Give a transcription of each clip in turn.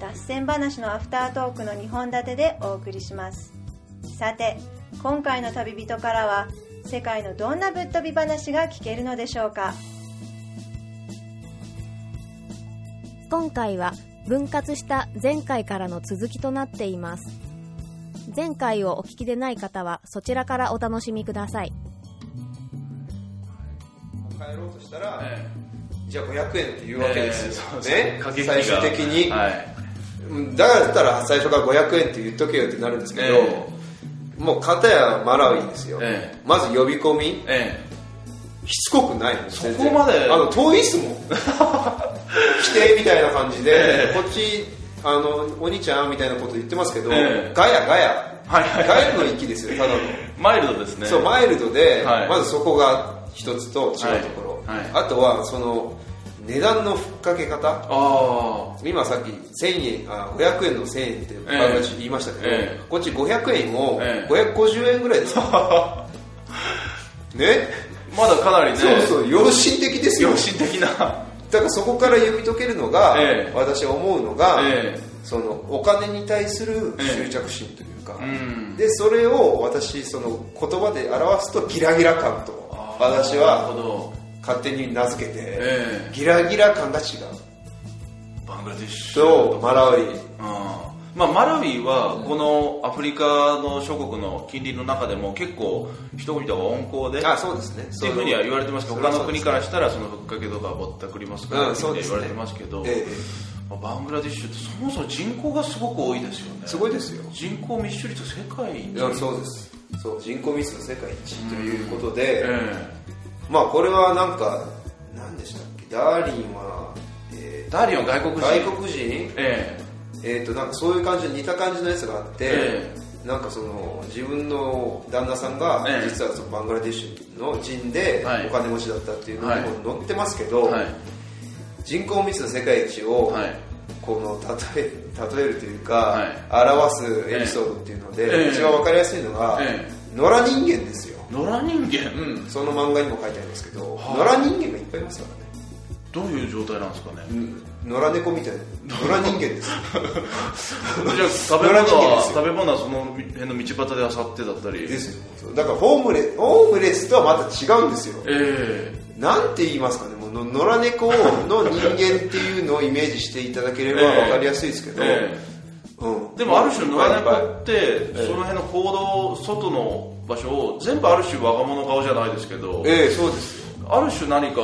脱線話のアフタートークの2本立てでお送りします。さて今回の旅人からは世界のどんなぶっ飛び話が聞けるのでしょうか？今回は分割した前回からの続きとなっています。前回をお聞きでない方はそちらからお楽しみください。帰ろうとしたら、えじゃあ500円って言うわけですよ、えね。最終的に、はい。うんだからだったら最初から500円って言っとけよってなるんですけど、えもう片やマラウイですよ、ええ。まず呼び込み。えしつこくないそこまで。あの遠いっすもん。来てみたいな感じで、ええ。こっちあのお兄ちゃんみたいなこと言ってますけど、ええ。ガヤガヤ、はいガヤの域ですよただの、え マイルドですね。そうマイルドで、はい。まずそこが一つと違うところ、はい。はい。あとはその値段のふっかけ方？あ今さっき1000円あ500円の1000円ってバンガチ言いましたけど、ええ。こっち500円をええ。550円ぐらいです。よ ね？あまだかなりね。そうそう良心的ですよ。良心的な。だからそこから読み解けるのが、ええ。私は思うのが、えそのお金に対する執着心というか、えうん。でそれを私その言葉で表すとギラギラ感と私は勝手に名付けて、えギラギラ感が違う。バングラディッシュ。とマラウイあーまあ、マラウイはこのアフリカの諸国の近隣の中でも結構人々が温厚であそうですね。っていうふうには言われてますけど他の国からしたらそのふっかけとかぼったくりますからうんって言われてますけど、ええ。まあバングラディッシュってそもそも人口がすごく多いですよね。すごいですよ。人口密集率世界にいやそうです。そう人口密度世界一ということで、えまあこれはなんか何でしたっけ？ダーリンは、ええダーリンは外国人。ー外国人？ええ。ー、となんかそういう感じの似た感じのやつがあって、えなんかその自分の旦那さんがええ。実はそのバングラデシュの人ではい。お金持ちだったっていうのにはい。も載ってますけえど、はい。人口密度世界一をはい。この例え例えるというか、はい。表すエピソードっていうので、ええ。一番わかりやすいのが、え。野良人間ですよ、野良人間、うん、その漫画にも書いてありますけど、はあ野良人間がいっぱいいますからね。どういう状態なんですかね、うん野良猫みたい。な野良人間です。じゃあ食べ物は食べ物はその辺の道端で漁ってだったり。ですよ。だからホームレホームレスとはまた違うんですよ。えなんて言いますかね？もうの野良猫の人間っていうのをイメージしていただければええ。分かりやすいですけど、えうん、でもある種野良猫ってその辺の行動外の場所を全部ある種我が物顔じゃないですけどええそうですよ。ある種何か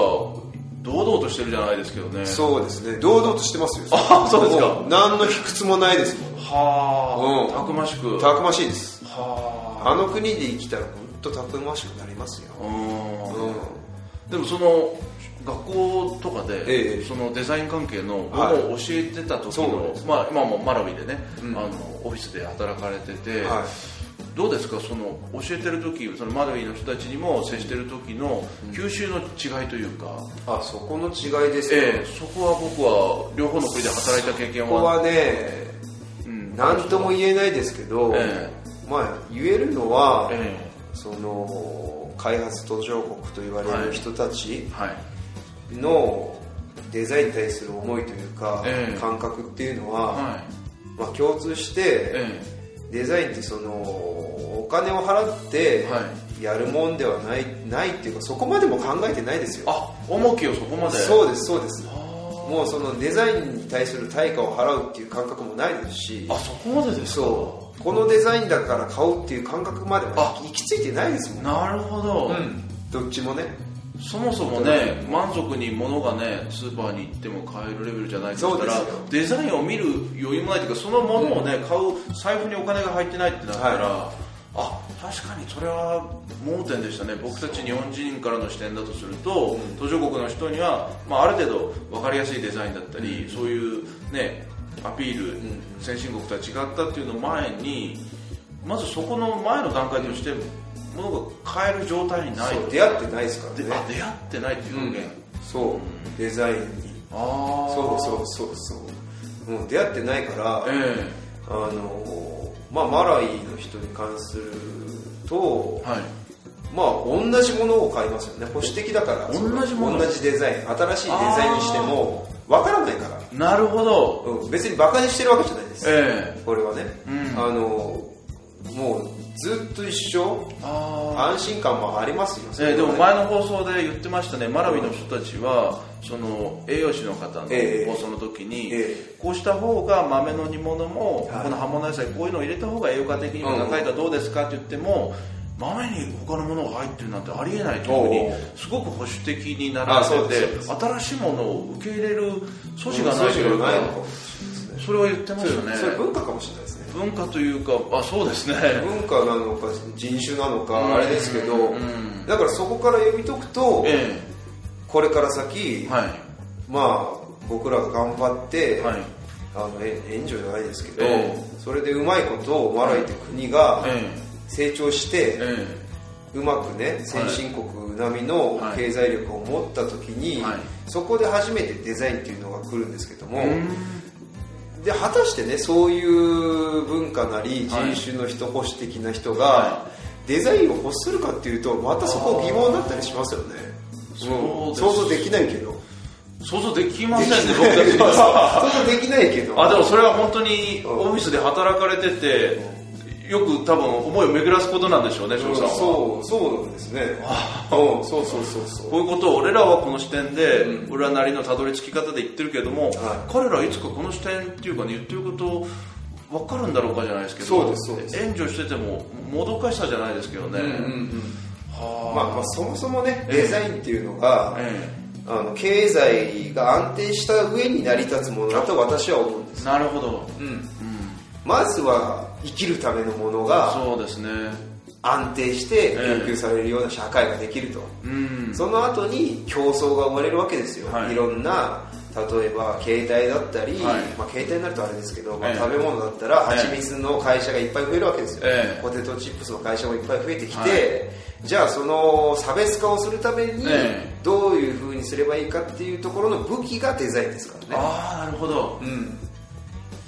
堂々としてるじゃないですけどね。そうですね。堂々としてますよ。あそうですか。も何の卑屈もないですもん。はあ、うん。たくましく。たくましいです。はあ。の国で生きたら本当たくましくなりますよ。あうん。うん。でもその学校とかで、ええ。そのデザイン関係のものはい。を教えてた時の、です。まあ今もマラウイでね、うん。あのオフィスで働かれてて、はいどうですか？その教えてる時そのマラウイの人たちにも接してる時の吸収の違いというか、あそこの違いですよ、ええ。そこは僕は両方の国で働いた経験は。ここはねうん。何とも言えないですけど、えまあ言えるのは、えその開発途上国と言われる人たちのデザインに対する思いというか、ええ。感覚っていうのは、はい。まあ、共通して、え。デザインってそのお金を払ってやるもんではないないっていうかそこまでも考えてないですよ。あ重きをそこまで。そうですそうです。あもうそのデザインに対する対価を払うっていう感覚もないですし。あそこまでですか？そう。このデザインだから買うっていう感覚まではあ。行き着いてないですもん。なるほど、うん。どっちもね。そもそもね満足に物がねスーパーに行っても買えるレベルじゃないとしたらそうですよ。デザインを見る余裕もないというかそのものをね、買う財布にお金が入ってないってなったら、あ確かにそれは盲点でしたね。僕たち日本人からの視点だとすると、途上国の人には、まあ、ある程度分かりやすいデザインだったり、そういうねアピール、ん。先進国とは違ったっていうの前にまずそこの前の段階としてものが買える状態にない。出会ってないですからね。出会ってないっていう表現、そう。デザインに。ああそうそうそうそう。もう出会ってないから、えあのまあマライの人に関するとえはい。まあ同じものを買いますよね。保守的だから。同じもの。同じデザイン。新しいデザインにしてもわからないから、なるほど。うん、別にバカにしてるわけじゃないです、え。これはね、うん。あのもうずっと一緒？安心感もありますよ、あええでもね前の放送で言ってましたね。マラウイの人たちはその栄養士の方のええ。放送の時に、えこうした方が豆の煮物も、はい。この葉物野菜こういうのを入れた方が栄養価的にも高いからどうですかって言っても豆に他のものが入ってるなんてありえないというふうにすごく保守的になられてて新しいものを受け入れる素地がないというかそれは言ってましたね。それ文化かもしれないですね。文化というかあそうですね。文化なのか人種なのうん。かあれですけどうん。だからそこから読み解くとえこれから先えはい。まあ僕らが頑張ってはい。あのえ援助じゃないですけどええ。それでうまいことをマライって国がえ成長してええ。うまくね先進国並みのはい。経済力を持った時にはい。そこで初めてデザインっていうのが来るんですけどもで果たしてねそういう文化なり人はい。種の人保守的な人がはデザインを欲するかっていうとまたそこ疑問だったりしますよね。そうです。想像できないけど。想像できませんね 僕たち想像できないけど。あでもそれは本当にうんオフィスで働かれててよく多分思いを巡らすことなんでしょうね翔さんは。そうそうなんですね。うんそうそうそうそう。こういうことを俺らはこの視点で、うん。俺らなりのたどり着き方で言ってるけれども、はい。彼らはいつかこの視点っていうかね言ってること分かるんだろうかじゃないですけどそうですそうです。援助しててももどかしさじゃないですけどね、うんうんうん。はまあ、まあそもそもねええ。デザインっていうのが、えあの経済が安定した上に成り立つものだと私は思うんです、えなるほど、うん、うん、まずは生きるためのものがそうですね。安定してええ。研究されるような社会ができると、うん。その後に競争が生まれるわけですよ、はい。い、ろんな例えば携帯だったり、はい。まあ、携帯になるとあれですけど、まあ、ええ。食べ物だったらええ。蜂蜜の会社がいっぱい増えるわけですよ、ええ。ポテトチップスの会社もいっぱい増えてきて、はい。じゃあその差別化をするためにええ。どういうふうにすればいいかっていうところの武器がデザインですからね。ああなるほど。うん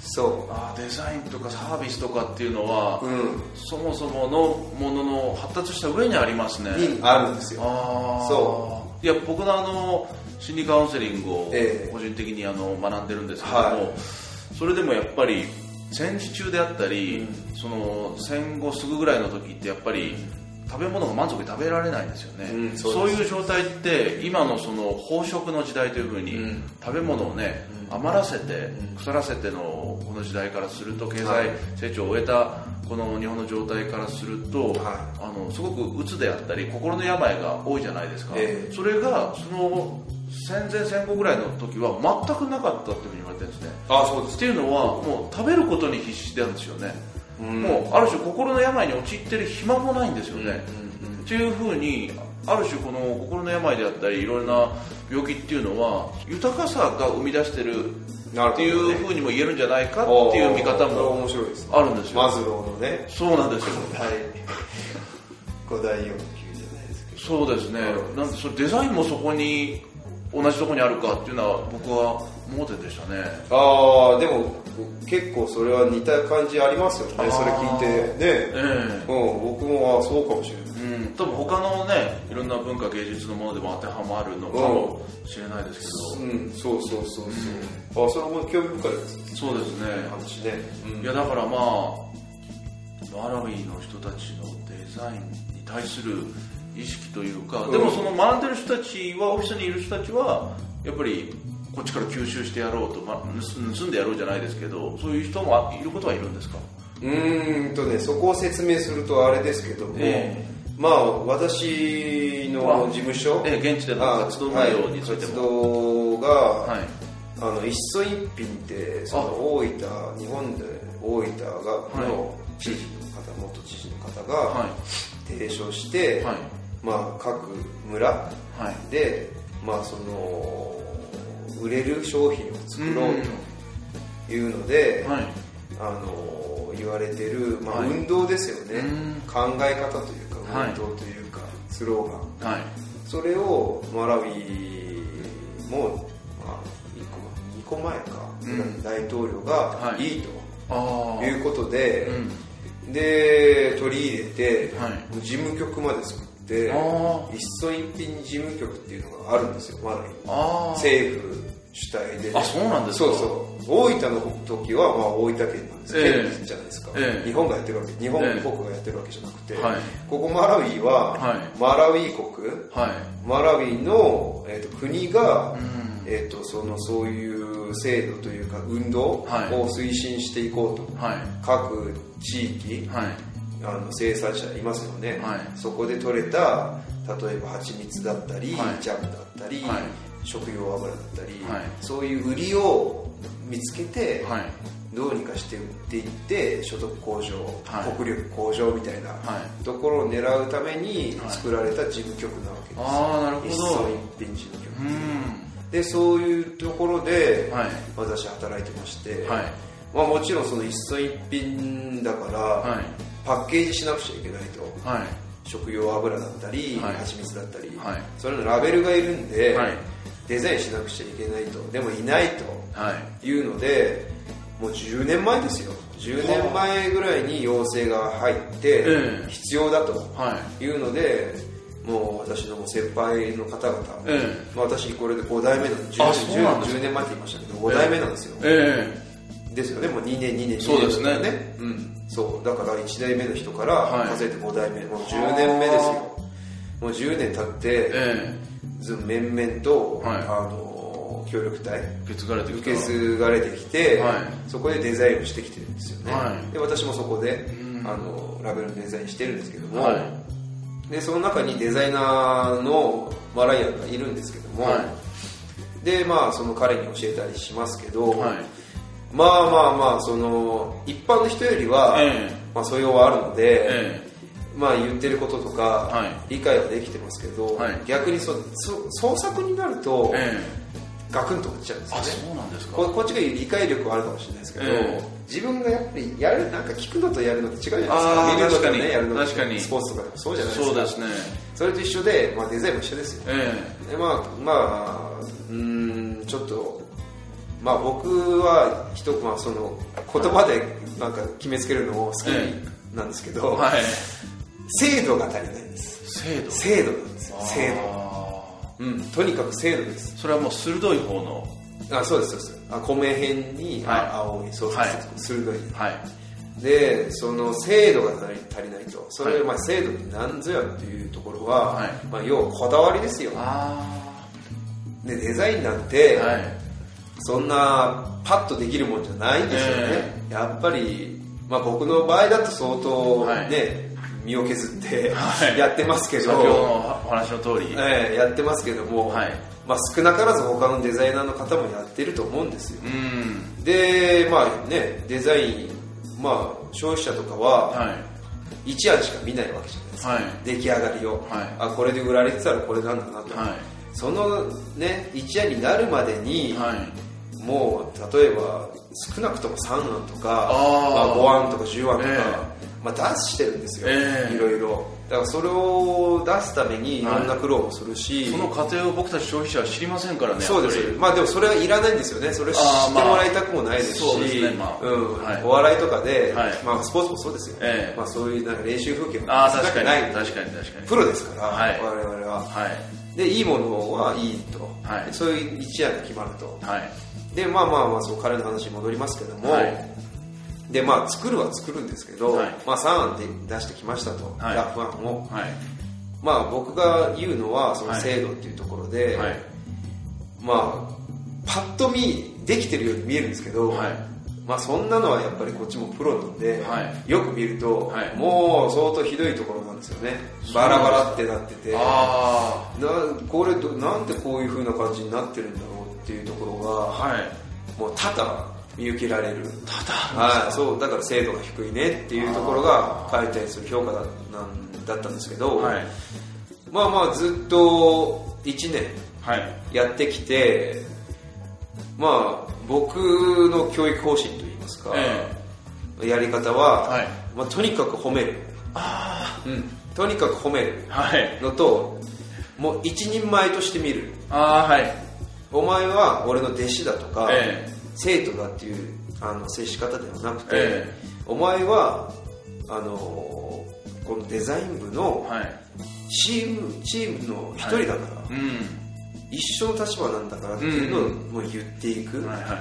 そあーデザインとかサービスとかっていうのは、ううん。そもそものものの発達した上にありますね。にあるんですよ。ああそう。いや僕のあの心理カウンセリングをええ。個人的にあの学んでるんですけども、はい。それでもやっぱり戦時中であったり、その戦後すぐぐらいの時ってやっぱり食べ物が満足に食べられないんですよね、うんそそううです。いう状態って今のその飽食の時代というふうに、うん。食べ物をね、余らせて腐らせてのこの時代からすると経済成長を終えたこの日本の状態からすると、はあのすごく鬱であったり心の病が多いじゃないですか、ええ。それがその戦前戦後ぐらいの時は全くなかったっていうふうに言われてるんですね。あそうです。っていうのはもう食べることに必死なんですよね、うんもうある種心の病に陥ってる暇もないんですよね、うんうんっていうふうにある種この心の病であったりいろんな病気っていうのは豊かさが生み出してるっていうふうにも言えるんじゃないかっていう見方も面白いですね。あるんですよ。マズローのね。そうなんですよ。はい。五大欲求じゃないですけど。そうですね。なんでそれデザインもそこに同じところにあるかっていうのは僕は盲点でしたね。ああでも結構それは似た感じありますよね。それ聞いて。ね。ええ。うん僕もあそうかもしれない。うん、多分他のねいろんな文化芸術のものでも当てはまるのかもしれないですけど、うんそうそうそうそう、あそれも興味深いですそうですね。話ね、うん。いやだからまあマラウイの人たちのデザインに対する意識というか、うん。でもその学んでる人たちはオフィスにいる人たちはやっぱりこっちから吸収してやろうと、まあ、盗盗んでやろうじゃないですけどそういう人もいることはいるんですか？うーんとねそこを説明するとあれですけども、えまあ私の事務所、ええ現地でのあ活動内容について活も、動が、はい。あの一層一品ってその大分日本で大分がの知事の方、元知事の方がは提唱して、いはいまあ、各村はい。で、まあ、その売れる商品を作ろうと、いうので、はい。あの言われてる、まあはい。運動ですよね、うん。考え方というかはい。運動というか、スローガン。はい。それをマラウイも、まあ、1個2個前か、うん。大統領がはい。いいということで、うん。で取り入れて、はい。事務局まで作って一村一品事務局っていうのがあるんですよマラウイ政府主体でね、あそうなんですか。そうそう。大分の時はまあ大分県なんです、ええ。県じゃないですか、ええ。日本がやってるわけ日本ええ。国がやってるわけじゃなくて、はい。ここマラウイは、はい。マラウイ国。はい。マラウイの、えー、と国が、うん。えー、とそのそういう制度というか運動をはい。推進していこうと、はい。各地域。はいあの生産者いますよね、はい。そこで取れた例えば蜂蜜だったり、はい。ジャムだったり、はい。食用油だったり、はい。そういう売りを見つけて、はい。どうにかして売っていって所得向上、はい。国力向上みたいなはい。ところを狙うためにはい。作られた事務局なわけです、ああなるほど。一村一品事務局う。ん。でそういうところではい。私働いてまして、はい。まあ、もちろんその一村一品だから、はいパッケージしなくちゃいけないと。はい。食用油だったり、はい。蜂蜜だったり、はい。それのラベルがいるんで、はい。デザインしなくちゃいけないと。でもいないはい。というのでもう10年前ですよ。10年前ぐらいに要請が入ってええ。必要だとはい。いうのでもう私の先輩の方々、私これで5代目なんで 10, あそうなんですか。10年前って言いましたけど5代目なんですよ、えですよね。もう2年2年2年そうですね。うん。そう。だから1代目の人からはい。数えて5代目、もう10年目ですよ。もう10年経って、ええ。ず面々と、はい。あの協力隊え受け継がれてきた。受け継がれてきて、はい。そこでデザインをしてきてるんですよね、はい。で私もそこでん。あのラベルのデザインしてるんですけども、はい。でその中にデザイナーのマライアンがいるんですけども、はでまあその彼に教えたりしますけど、はいまあまあまあその一般の人よりは、えまあ、素養はあるので、えまあ言ってることとか、はい。理解はできてますけど、はい。逆にそそ創作になると、ええ。ガクンと落ちちゃうんですよあねそうなんですか。ここっちが理解力はあるかもしれないですけど、え自分がやっぱりやるなんか聞くのとやるのって違うじゃないですか。見るのと確かに。ねやるのって確かに。スポーツとかでもそうじゃないですか。そうですね。それと一緒で、まあ、デザインも一緒ですよ。え。でまあまあうーんちょっとまあ僕は一まあその言葉でなんか決めつけるのを好きえなんですけど、えはい。精度が足りないんです。精度。精度なんですよ。精度。あうん。とにかく精度です。ーそれはもう鋭い方の。あそうですそうです。あ米辺に、はい。あ青いそうそうはい。鋭い。はい。でその精度が足り足りないと。それ、はい。まあ精度って何ぞやっていうところは、はい。まあ、要はこだわりですよ。あでデザインなんて、あはいそんなパッとできるもんじゃないんですよね、えやっぱり、まあ、僕の場合だと相当はい。ね、身を削ってはい。やってますけど、先ほどのお話の通り。ええやってますけども、はい。まあ、少なからず他のデザイナーの方もやってると思うんですよ。うん。でまあねデザインまあ消費者とかははい。一案しか見ないわけじゃないですか、はい。出来上がりを、はい。あこれで売られてたらこれなんだなと、はい。そのね一案になるまでに、はいもう例えば少なくとも3案とかあー。まあ、5案とか10案とか、え。まあ、出してるんですよ、ええ。いろいろ。だからそれを出すためにい。ろんな苦労もするし、その過程を僕たち消費者は知りませんからねそうです。まあでもそれはいらないんですよね。それを知ってもらいたくもないですし、まあ。そうですねまあ。うん。はい。お笑いとかで、はい。まあ、スポーツもそうですよ、ええ。まあ、そういうなんか練習風景もああ確かに。ない確かに確かに。プロですから、はい。我々は。はい。でいいものはいいと、はい。そういう一案が決まると。はいでまあまあまあそう彼の話に戻りますけども、はい。でまあ作るは作るんですけど、はい。まあ3案で出してきましたと、はい。ラフ案を。はい。まあ僕が言うのはその精度っていうところで、はい。まあパッと見できてるように見えるんですけど、はい。まあそんなのはやっぱりこっちもプロなんで、はい。よく見ると、はい。もう相当ひどいところなんですよね。バラバラってなってて。あなこれどなんでこういう風な感じになってるんだろうっていうところがあはい。もう多々見受けられる。ただはい、そうだから精度が低いねっていうところが書いたりする評価だなんだったんですけど、はい。まあまあずっと1年はい。やってきてまあ僕の教育方針といいますか、えやり方は、はい。まあ、とにかく褒める、あうん、とにかく褒めるあはい。のともう一人前として見る。ああはいお前は俺の弟子だとか、え生徒だっていうあの接し方ではなくて、えお前はあのこのデザイン部のはい。チームチームの一人だから、うん。一緒の立場なんだからっていうのをもう言っていく、はいはい。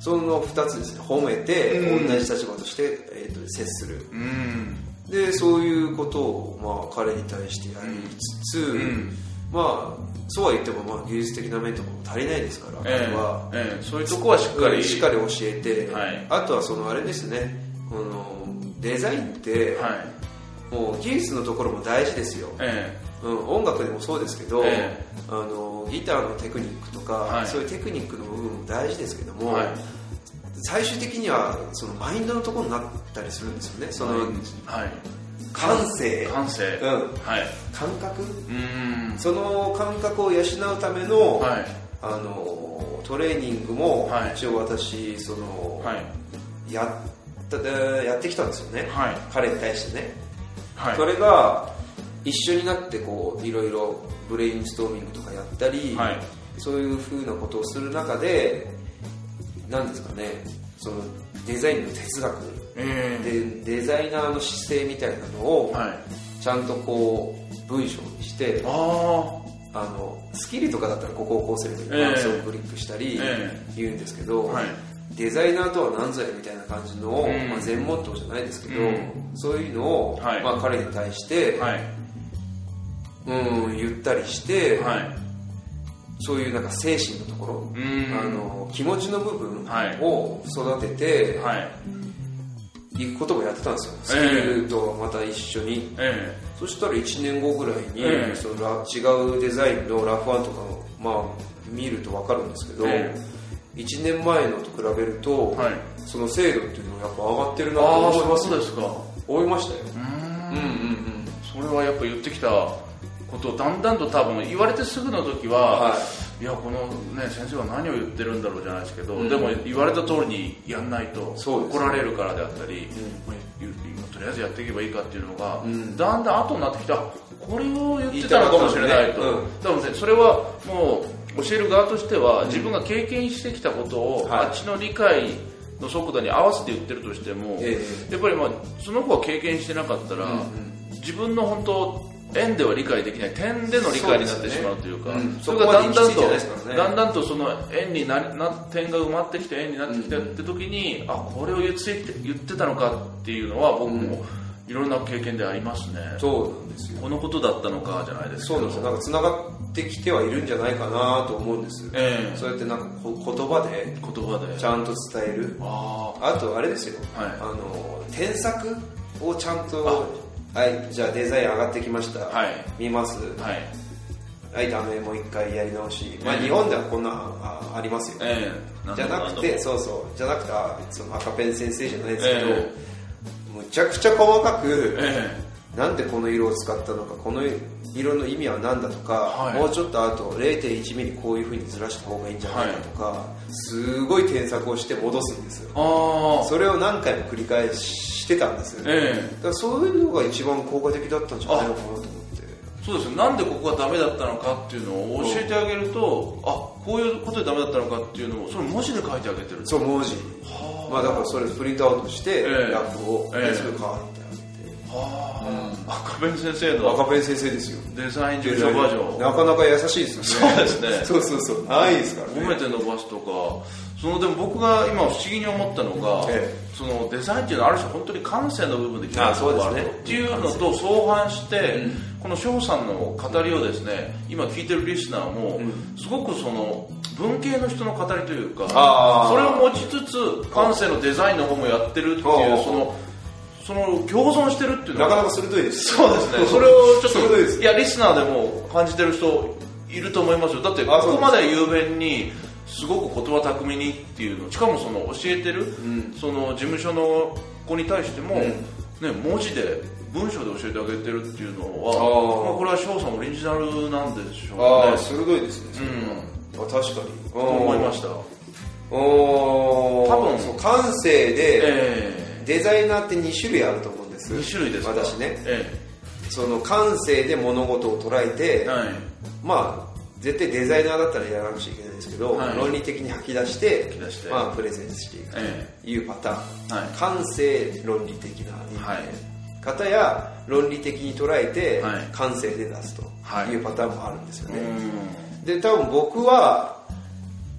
その2つですね。褒めて、うん。同じ立場として、えー、と接する。うん。でそういうことを、まあ、彼に対してやりつつ、んまあそうは言っても、まあ、技術的な面とかも足りないですから、え彼は、えええそういうとこはしっかりしっかり教えて、はい。あとはそのあれですねこのデザインって、はい。もう技術のところも大事ですよ、えうん、音楽でもそうですけど、えあのギターのテクニックとか、はい。そういうテクニックの部分も大事ですけども、はい。最終的にはそのマインドのところになったりするんですよね。その、はい感性。感性。うん、はい。感覚？うん。その感覚を養うための、はい。あのトレーニングもはい。一応私その、はい。やったやってきたんですよね、はい。彼に対してね、はい。それが一緒になってこういろいろブレインストーミングとかやったり、はい。そういうふうなことをする中で何ですかねそのデザインの哲学ええでデザイナーの姿勢みたいなのをはい。ちゃんとこう文章にしてああのスキルとかだったらここをこうすればいい、ええ。マウスをクリックしたりえ言うんですけど、あはい。デザイナーとは何ぞやみたいな感じの、うん。まあ、全モットーじゃないですけど、うん。そういうのを、はい。まあ、彼に対して、はい。うん、言ったりして、はい。そういうなんか精神のところ、うん。あの気持ちの部分はい。を育ててはいいくこともやってたんですよ、スキルとまた一緒に。えそしたら1年後ぐらいに、ええ。そのラ違うデザインのラフワンとかを、まあ、見ると分かるんですけど、え1年前のと比べると、はい。その精度っていうのがやっぱ上がってるなと思います。そうですか。思いましたよ。うーんうんうんうん。それはやっぱ言ってきたことをだんだんと多分言われてすぐの時は、、はいやこのね先生は何を言ってるんだろうじゃないですけど、うん。でも言われた通りにやんないと怒られるからであったり、まあゆゆとりあえずやっていけばいいかっていうのが、ん。だんだん後になってきたあこれを言ってたのかもしれないと、ね多分ねそれはもう教える側としては、自分が経験してきたことを、はい。あっちの理解の速度に合わせて言ってるとしても、えやっぱりまあその子は経験してなかったら、自分の本当円では理解できない点での理解になってしまうというかね。うん。それがだんだんとね。だんだんとその円になな点が埋まってきて円になってきたって時に、あこれを言って言ってたのかっていうのは僕もいろんな経験でありますね、そうなんですよ。このことだったのかじゃないですけど。そうなんですよ。なんか繋がってきてはいるんじゃないかなと思うんです、ええ。そうやってなんかこ言葉で言葉で。ちゃんと伝える。ああとあれですよ、はい。あの添削をちゃんとはいじゃあデザイン上がってきました、はい。見ます？あはい。はいダメもう一回やり直し、まあ、ええ日本ではこんなあありますよ、ええ。じゃなくてそうそう。じゃなくてあその赤ペン先生じゃないですけど、えむちゃくちゃ細かく、えなんでこの色を使ったのかこの色の意味は何だとか、はい。もうちょっとあと0.1ミリこういうふうにずらした方がいいんじゃないかとか、すごい添削をして戻すんですよ。ああそれを何回も繰り返してたんですよ、ええ。だからそういうのが一番効果的だったんじゃないのかなと思って。そうですよ。なんでここがダメだったのかっていうのを教えてあげると、あこういうことでダメだったのかっていうのをそれ文字で書いてあげてる。そう文字。まあだからそれプリントアウトして、ええ。ラップをええ。すぐ変わって。はあ、赤ペン先生あげての赤ペン先生ですよ。デザイン事務所バージョン。なかなか優しいですよね。そうですね。そうそうそう。ないですからね。褒めて伸ばすとかそのでも僕が今不思議に思ったのが、えそのデザインっていうのはある種本当に感性の部分で決まるところがあるっていうのと相反して、この翔さんの語りをですね今聞いてるリスナーも、すごくその文系の人の語りというかそれを持ちつつ感性のデザインの方もやってるっていうそのその共存してるっていうのがなかなか鋭いです。そうですね。それをちょっと、鋭いです。いや、リスナーでも感じてる人いると思いますよ。だって、ここまで雄弁に、すごく言葉巧みにっていうの、しかもその教えてる、その事務所の子に対しても、ね、文字で、文章で教えてあげてるっていうのは、まあ、これは翔さんオリジナルなんでしょうああね。鋭いですねそれは、あ確かに。と思いました。おー。多分。そう感性でえデザイナーって2種類あると思うんです。え2種類ですか。私ね。えその感性で物事を捉えて、えはい。まあ絶対デザイナーだったらやらなくちゃいけないんですけど、はい。論理的に吐き出してまあ、プレゼンしていくとえいうパターン、はい。感性論理的な人間、はい。方や論理的に捉えて、はい。感性で出すとはい。いうパターンもあるんですよね、うん。で多分僕は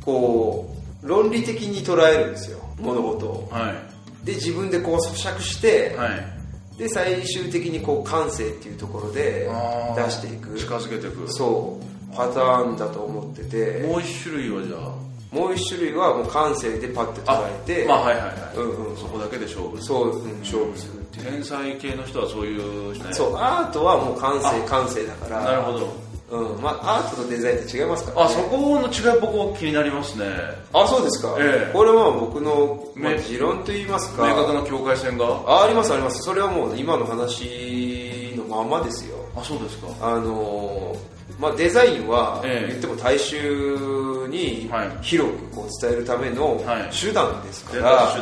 こう論理的に捉えるんですよ。物事を。はい。で自分でこう咀嚼して、はい。で最終的にこう感性っていうところで出していく。近づけていく。そうパターンだと思ってて。もう一種類はじゃあ。もう一種類はもう感性でパッて捉えて。まあはいはいはい、うんうんそこだけで勝負。そう、うん、勝負するっていう。天才系の人はそういう、ね、そうアートはもう感性あ。感性だから。なるほど。うんまあ、アートとデザインって違いますから、ね、あそこの違い僕は気になりますね。あそうですか、ええ。これは僕の、まあ、め持論といいますか。明確な境界線が？あありますあります。それはもう今の話のまんまですよあそうですか。あのーまあ、デザインはええ。言っても大衆にはい。広くこう伝えるためのはい。手段ですか伝ら、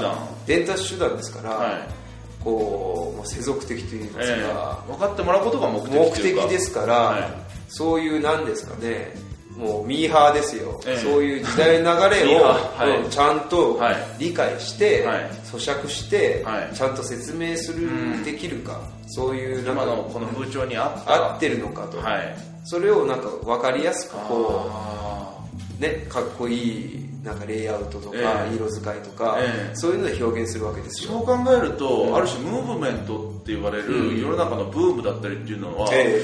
伝達手段ですから、はい。こうまあ世俗的といいますえか、え分かってもらうことが目的ですから、はい。そういうなんですかねもうミーハーですよ、ええ。そういう時代の流れを、はい。うんちゃんとはい。理解して、はい。咀嚼して、はい。ちゃんと説明する、うんできるか。そういう今のこの風潮に合合ってるのかと、はい。それをなんか分かりやすくこあうねかっこいいなんかレイアウトとか、ええ。色使いとか、ええ。そういうので表現するわけですよ。ーそう考えると、ある種ムーブメントって言われる世の中のブームだったりっていうのは、え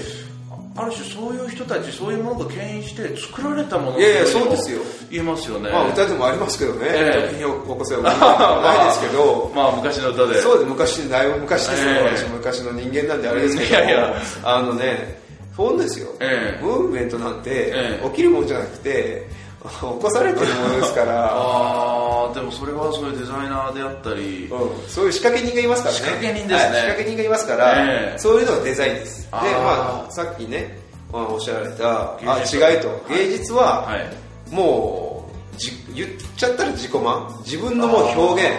ある種そういう人たちそういうものが牽引して作られたものいやいやそうですよ。言えますよね。まあ歌でもありますけどね。ええ。時に起こせばないですけど。まあ昔の歌で。そうで昔だいぶ昔ですよ、え。え私昔の人間なんであれですけどいやいや。あのねそうですよ、ええ。ムーブメントなんてええ。起きるもんじゃなくて起こされてるものですから、でもそれはそういうデザイナーであったり、うん、そういう仕掛け人がいますからね。仕掛け人ですね。はい仕掛け人がいますから、ええ。そういうのがデザインです。でまあさっきね、まあ、おっしゃられたあ違いと。芸術は、はい。もうじ言っちゃったら自己満。自分のもう表現。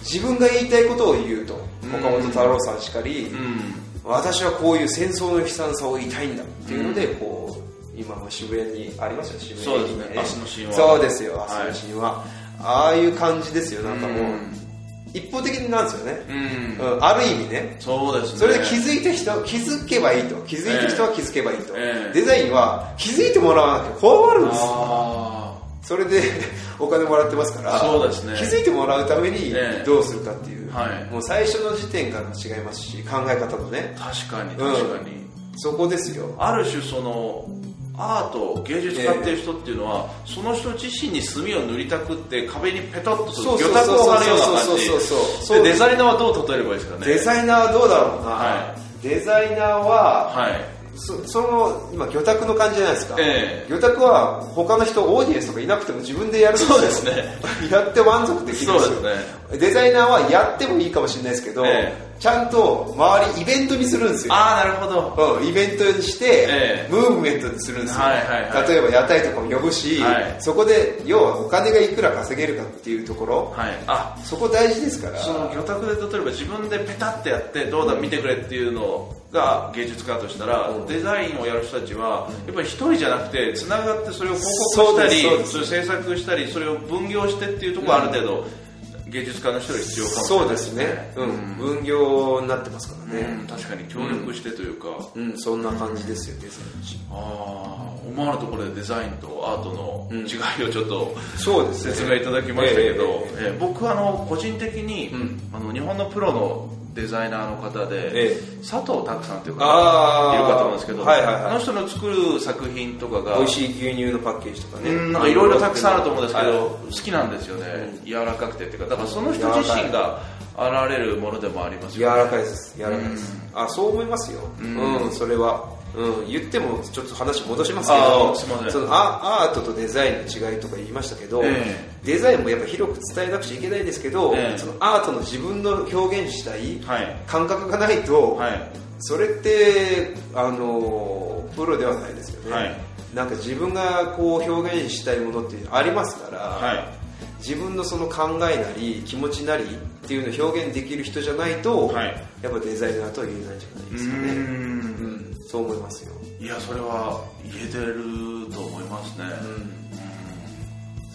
自分が言いたいことを言うと。うん。岡本太郎さんしかり、うん。私はこういう戦争の悲惨さを言いたいんだ。っていうので、こう今も渋谷にありますよ渋谷に。そうですね。明日の神話そうですよ。明はい。日の神話、ああいう感じですよ。なんかもう、うん一方的なんですよね、うん。うん。ある意味ね。そうですね。それで気づいた人気づけばいいと。気づいた人は気づけばいいと、ええ。デザインは気づいてもらわなきゃ怖がるんです。あそれで お金もらってますからそうですね。気づいてもらうためにええ。どうするかっていう、はい。もう最初の時点からも違いますし考え方もね。あ確かにうん。確かに、そこですよ。ある種そのアート芸術家っていう人っていうのは、その人自身に墨を塗りたくって壁にペトッと魚拓を貼るような感じ。そう。でデザイナーはどう例えればいいですかね？デザイナーはどうだろうな、はデザイナーは、はい。そその今魚拓の感じじゃないですか、ええ。魚拓は他の人オーディエンスとかいなくても自分でやるんそうですね。やって満足できるんですよ。そうですデザイナーはやってもいいかもしれないですけど、えちゃんと周りイベントにするんですよ。ああなるほど。うんイベントにして、ええ。ムーブメントにするんですよ、はいはいはい。例えば屋台とかも呼ぶし、はい。そこで要はお金がいくら稼げるかっていうところ、はい。あそこ大事ですから。その魚拓で例えば自分でペタってやってどうだ見てくれっていうのが芸術家だとしたら、うん。デザインをやる人たちはやっぱり一人じゃなくてつながってそれを広告したりそれを制作したりそれを分業してっていうところはある程度、芸術家の人が必要かもしれそないうですね、うん。うん。分業になってますからね、うん確かに協力してというか、うん。そんな感じですよデザインああ思わぬところでデザインとアートの違いをちょっと、そうですね。説明いただきましたけど、えええー僕はあの個人的に、うん。あの日本のプロのデザイナーの方で、え佐藤拓さんという方がいるかと思うんですけど、あの人の作る作品とかが美味しい牛乳のパッケージとかね。うんなんかいろいろたくさんあると思うんですけど、はい。好きなんですよね、柔らかくてっていうかだからその人自身が現れるものでもありますよね。柔らかいです。柔らかいです、あそう思いますよ。うん、それは、うん、言ってもちょっと話戻しますけあどそのアアートとデザインの違いとか言いましたけど、えデザインもやっぱ広く伝えなくちゃいけないんですけど、ええ。そのアートの自分の表現したいはい。感覚がないと、はい。それってあのプロではないですよね、はい。なんか自分がこう表現したいものってありますから、はい。自分のその考えなり気持ちなりっていうのを表現できる人じゃないと、はい。やっぱデザイナーとは言えないんじゃないですかね。うんそう思いますよ、いやそれは言えてると思いますね、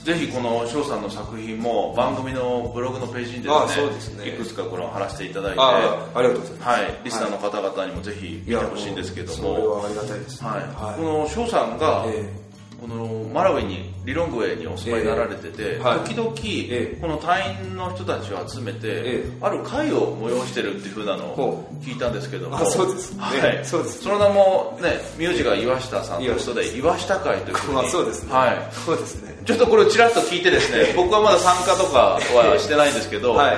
ぜひこの翔さんの作品も番組のブログのページにあですね。ねいくつかこの貼らせていただいてありがとうございます。はい、リスナーの方々にもぜひ見てほしいんですけどそれも、はありがたいですね。はい。この翔さんが、えこのマラウイにリロングウェイにお住まいになられてて、ええ。はい。時々、ええ。この隊員の人たちを集めて、ええ。ある会を催してるっていう風なのをほ聞いたんですけども。あそうですね。はい、そうですね。その名もね名字が岩下さんということで岩下。会というふうに。まあそうですね、はい。そうですね。ちょっとこれをちらっと聞いてですね僕はまだ参加とかはしてないんですけど、はい。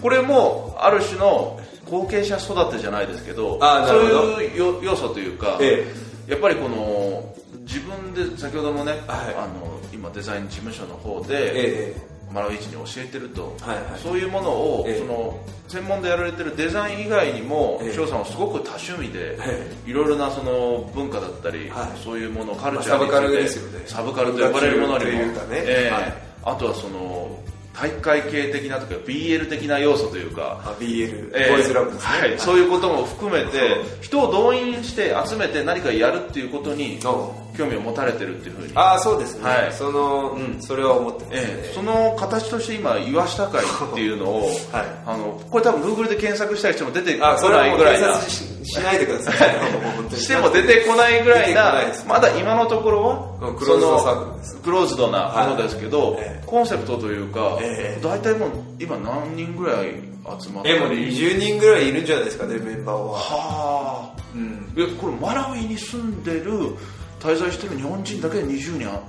これもある種の後継者育てじゃないですけどそういうよ要素というか、えやっぱりこの自分で先ほどもね、はい。あの今デザイン事務所の方えで、えマラウイチに教えてると、はいはいそういうものを、ええ。その専門でやられてるデザイン以外にもええ。翔、さんはすごく多趣味で、えいろいろなその文化だったり、はい。そういうものカルチャーまあサブカルですよね。サブカルと呼ばれるものにも、ね。ええ。はい。あとはその大会系的なとか BL 的な要素というか、あ BL、ええ。ボーイズラブですね、はい、そういうことも含めて人を動員して集めて何かやるっていうことにお興味を持たれてるっていうふうに、ああそうですね、はい。そのうん。それは思ってますね、ええ。その形として今岩下会っていうのを、はい。あのこれ多分 Google で検索したりしても出てこあそれはもうないぐらいなししないでください。しても出てこないぐらいなないです。まだ今のところはうんクローズドサークル。ですクローズドなものですけど、はいええ。コンセプトというか、ええ。大体もう今何人ぐらい集まってえもう20人ぐらいいるんじゃないですかねメンバーは。はあ。うん。えこれマラウイに住んでる滞在してる日本人だけで20人あ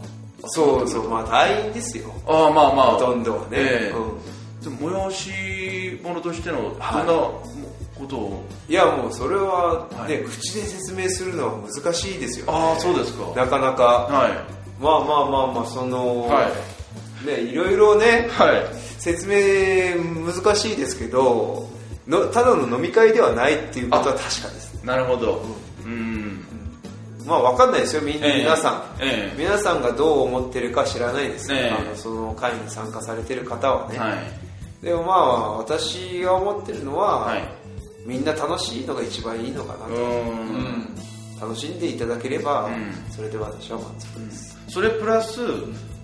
そうそうまあ隊員ですよ。ああまあまあ。ほとんどはね、ええ。うん。でも催し物としてのどんなはいことを、いやもうそれはね、はい。口で説明するのは難しいですよね。ああそうですか。なかなか。はい。まあまあまあまあその、はねいろいろねはい。説明難しいですけどのただの飲み会ではないっていうことは確かです。なるほど。うんまあわかんないですよ。みんな、ええ。皆さん、ええ。皆さんがどう思ってるか知らないです。けど、ええ。あのその会に参加されてる方はね、はい。でもまあ私が思ってるのは、はい。みんな楽しいのが一番いいのかなと、うーん。楽しんでいただければ、うん。それで私は満足です、それプラス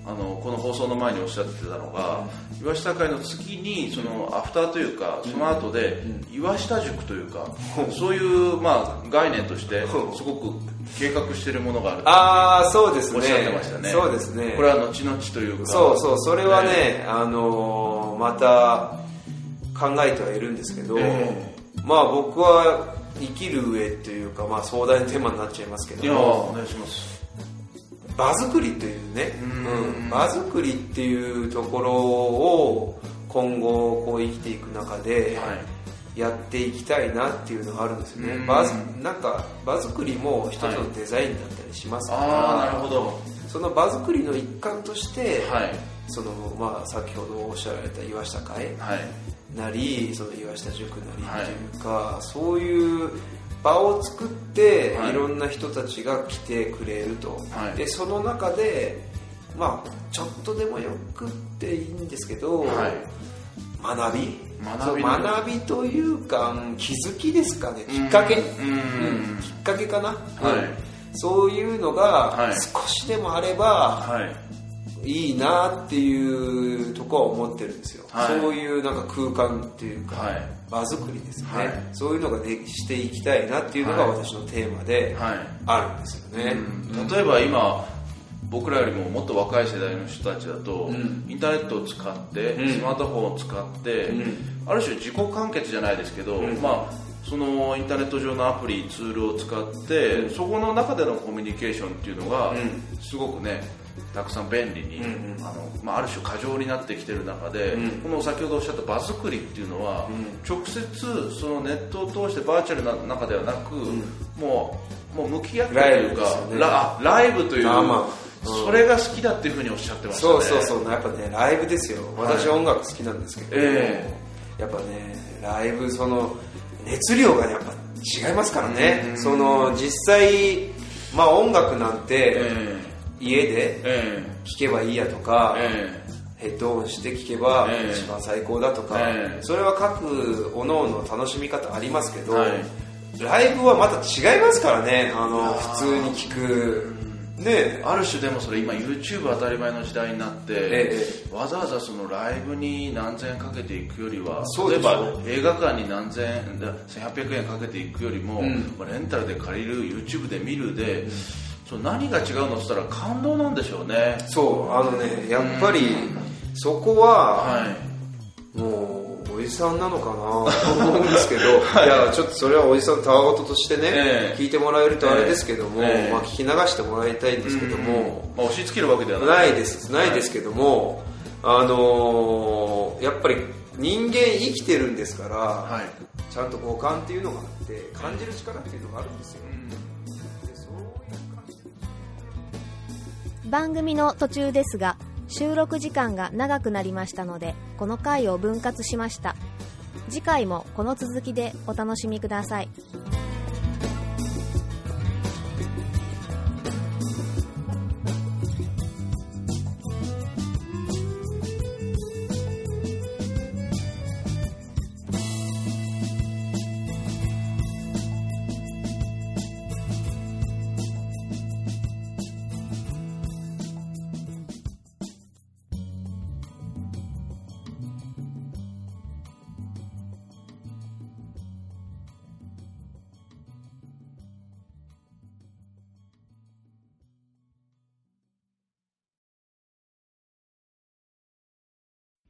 あのこの放送の前におっしゃってたのが、岩下会の次にそのアフターというかその後で岩下塾というか、そういうまあ概念としてうん。すごく計画しているものがあるああそうですね。おっしゃってましたね。そうですね。これは後々というか。そうそう。それはね、えあのーまた考えてはいるんですけど、えまあ僕は生きる上というか、まあ、壮大なテーマになっちゃいますけど。お願いします場作りというね、うん。うん。場作りっていうところを今後こう生きていく中ではい。やっていきたいなっていうのがあるんですよね、うん。場づなんか場作りも一つのデザインだったりしますから、ああなるほど。その場作りの一環として、はい。そのまあ、先ほどおっしゃられた岩下会はい。なりその岩下塾なりっていうか、そういう場を作って、はい。い、ろんな人たちが来てくれると、はい。でその中でまあちょっとでもよくっていいんですけど、はい。学び。学び学びというかうん気づきですかね。きっかけ、うん。うんきっかけかな、はい。うんそういうのはい。が少しでもあれば、はいいいなっていうとこは思ってるんですよ、はい。そういうなんか空間っていうか、はい。場作りですね、はい。そういうのがでしていきたいなっていうのがはい。私のテーマではい。あるんですよね、うん。例えば今僕らよりももっと若い世代の人たちだと、うん。インターネットを使って、うん。スマートフォンを使って、うん。ある種自己完結じゃないですけど、うん。まあそのインターネット上のアプリツールを使って、そこの中でのコミュニケーションっていうのが、うん。すごくねたくさん便利に、うんうん。あのまあ、ある種過剰になってきてる中で、うん。この先ほどおっしゃった場作りっていうのは、うん。直接そのネットを通してバーチャルな中ではなく、もうもう向き合ってというかライね。ライブという、それが好きだっていうふうにおっしゃってましたね。そうそうそうやっぱねライブですよ。私はい音楽好きなんですけど、えやっぱねライブその熱量がやっぱ違いますからね。うん。その実際まあ音楽なんてえ家でええ。聴けばいいやとか、えヘッドオンして聴けばええ。一番最高だとか、ええ。それは各おのの楽しみ方ありますけど、はい。ライブはまた違いますからねあの普通に聴く。ね。ある種でもそれ今 YouTube 当たり前の時代になって、えわざわざそのライブに何千円かけていくよりはそうでしょ例えば映画館に何千円だ1800円かけていくよりも、ん。まあレンタルで借りる YouTube で見るで、そう何が違うのって言ったら感動なんでしょうね。そうあのねやっぱりそこははい。もうおじさんなのかなと思うんですけど、い、やちょっとそれはおじさんたわごととしてね、ええ。聞いてもらえるとあれですけども、ええ。まあ、聞き流してもらいたいんですけども、まあ、押し付けるわけではない。ないですないですけども、あのーやっぱり人間生きてるんですから、はい。ちゃんと五感っていうのがあって感じる力っていうのがあるんですよ、番組の途中ですが収録時間が長くなりましたのでこの回を分割しました。次回もこの続きでお楽しみください。